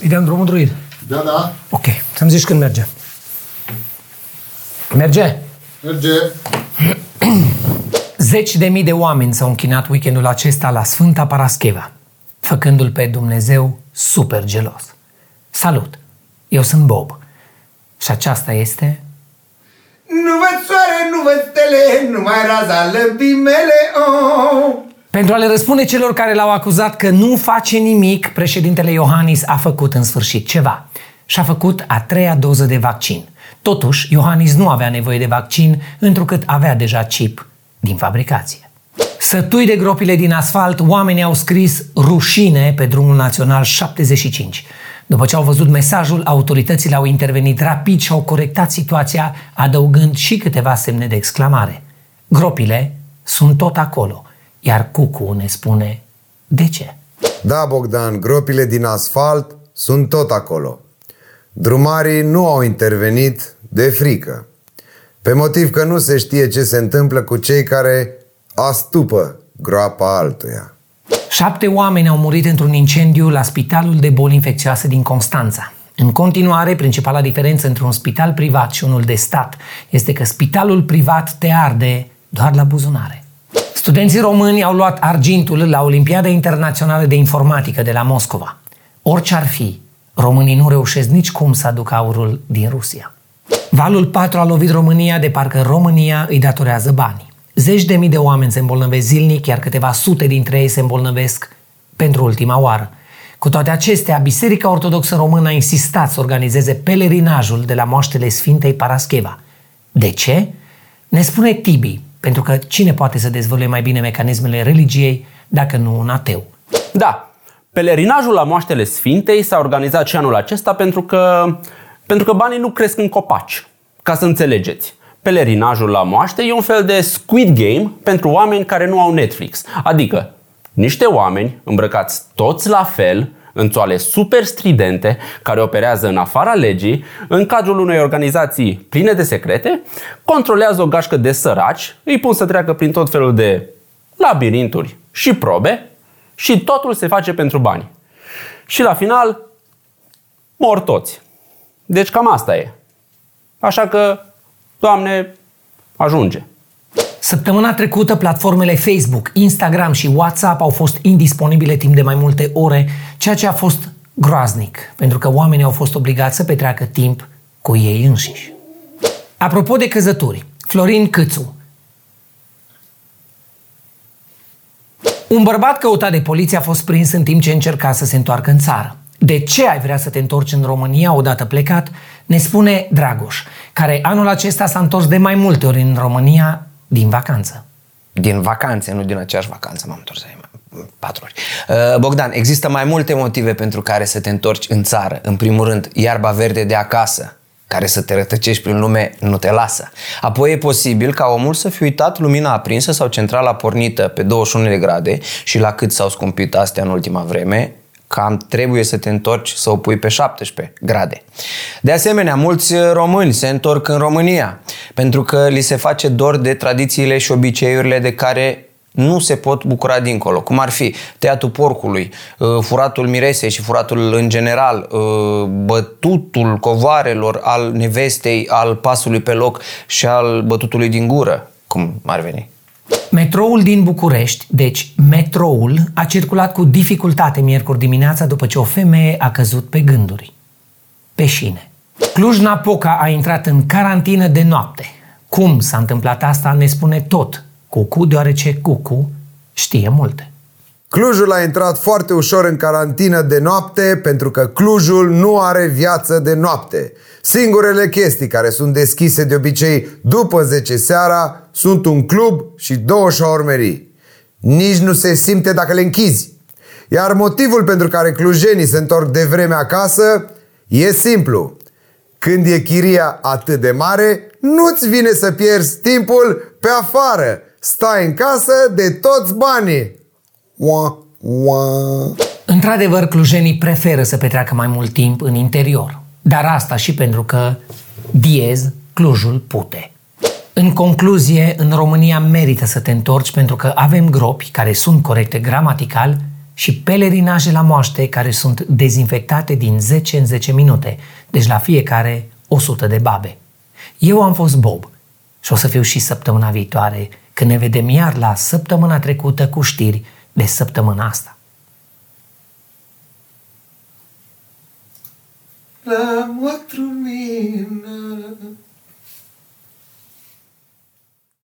Îi dăm drumul druid. Da, da. Ok, să-mi zici când merge. Merge? Merge. Zeci de mii de oameni s-au închinat weekendul acesta la Sfânta Parascheva, făcându-l pe Dumnezeu super gelos. Salut! Eu sunt Bob și aceasta este... Nu văd soare, nu văd stele, numai raza lăbii mele, oh. Pentru a le răspunde celor care l-au acuzat că nu face nimic, președintele Iohannis a făcut în sfârșit ceva. Și-a făcut a treia doză de vaccin. Totuși, Iohannis nu avea nevoie de vaccin, întrucât avea deja chip din fabricație. Sătui de gropile din asfalt, oamenii au scris rușine pe drumul național 75. După ce au văzut mesajul, autoritățile au intervenit rapid și au corectat situația, adăugând și câteva semne de exclamare. Gropile sunt tot acolo, iar Cucu ne spune de ce. Da, Bogdan, gropile din asfalt sunt tot acolo. Drumarii nu au intervenit de frică. Pe motiv că nu se știe ce se întâmplă cu cei care astupă groapa altuia. Șapte oameni au murit într-un incendiu la Spitalul de Boli Infecțioase din Constanța. În continuare, principala diferență între un spital privat și unul de stat este că spitalul privat te arde doar la buzunare. Studenții români au luat argintul la Olimpiada Internațională de Informatică de la Moscova. Orice ar fi, românii nu reușesc nici cum să aducă aurul din Rusia. Valul 4 a lovit România de parcă România îi datorează bani. Zeci de mii de oameni se îmbolnăvesc zilnic, iar câteva sute dintre ei se îmbolnăvesc pentru ultima oară. Cu toate acestea, Biserica Ortodoxă Română a insistat să organizeze pelerinajul de la moaștele Sfintei Parascheva. De ce? Ne spune Tibi, pentru că cine poate să dezvăluie mai bine mecanismele religiei dacă nu un ateu? Da, pelerinajul la moaștele Sfintei s-a organizat și anul acesta pentru că, pentru că banii nu cresc în copaci. Ca să înțelegeți. Pelerinajul la moaște e un fel de Squid Game pentru oameni care nu au Netflix. Adică niște oameni îmbrăcați toți la fel, în toale super stridente, care operează în afara legii, în cadrul unei organizații pline de secrete, controlează o gașcă de săraci, îi pun să treacă prin tot felul de labirinturi și probe și totul se face pentru bani. Și la final, mor toți. Deci cam asta e. Așa că, Doamne, ajunge. Săptămâna trecută, platformele Facebook, Instagram și WhatsApp au fost indisponibile timp de mai multe ore, ceea ce a fost groaznic, pentru că oamenii au fost obligați să petreacă timp cu ei înșiși. Apropo de căzături, Florin Câțu. Un bărbat căutat de poliție a fost prins în timp ce încerca să se întoarcă în țară. De ce ai vrea să te întorci în România odată plecat? Ne spune Dragoș, care anul acesta s-a întors de mai multe ori în România din vacanță. din vacanțe, nu din aceeași vacanță m-am întors aici, patru ori. Uh, Bogdan, există mai multe motive pentru care să te întorci în țară. În primul rând, iarba verde de acasă, care să te rătăcești prin lume, nu te lasă. Apoi e posibil ca omul să fi uitat lumina aprinsă sau centrala pornită pe 21 de grade și la cât s-au scumpit astea în ultima vreme, cam trebuie să te întorci să o pui pe 17 grade. De asemenea, mulți români se întorc în România pentru că li se face dor de tradițiile și obiceiurile de care nu se pot bucura dincolo, cum ar fi tăiatul porcului, uh, furatul miresei și furatul în general, uh, bătutul covoarelor al nevestei, al pasului pe loc și al bătutului din gură, cum ar veni. Metroul din București, deci metroul, a circulat cu dificultate miercuri dimineața după ce o femeie a căzut pe gânduri. Pe șine. Cluj-Napoca a intrat în carantină de noapte. Cum s-a întâmplat asta ne spune tot Cucu, deoarece Cucu știe multe. Clujul a intrat foarte ușor în carantină de noapte pentru că Clujul nu are viață de noapte. Singurele chestii care sunt deschise de obicei după 10 seara sunt un club și două șaormerii. Nici nu se simte dacă le închizi. Iar motivul pentru care clujenii se întorc de vreme acasă e simplu. Când e chiria atât de mare, nu-ți vine să pierzi timpul pe afară. Stai în casă de toți banii. Ua, ua. Într-adevăr, clujenii preferă să petreacă mai mult timp în interior. Dar asta și pentru că diez Clujul pute. În concluzie, în România merită să te întorci pentru că avem gropi care sunt corecte gramatical și pelerinaje la moaște care sunt dezinfectate din 10 în 10 minute, deci la fiecare 100 de babe. Eu am fost Bob și o să fiu și săptămâna viitoare când ne vedem iar la săptămâna trecută cu știri de săptămâna asta. La otro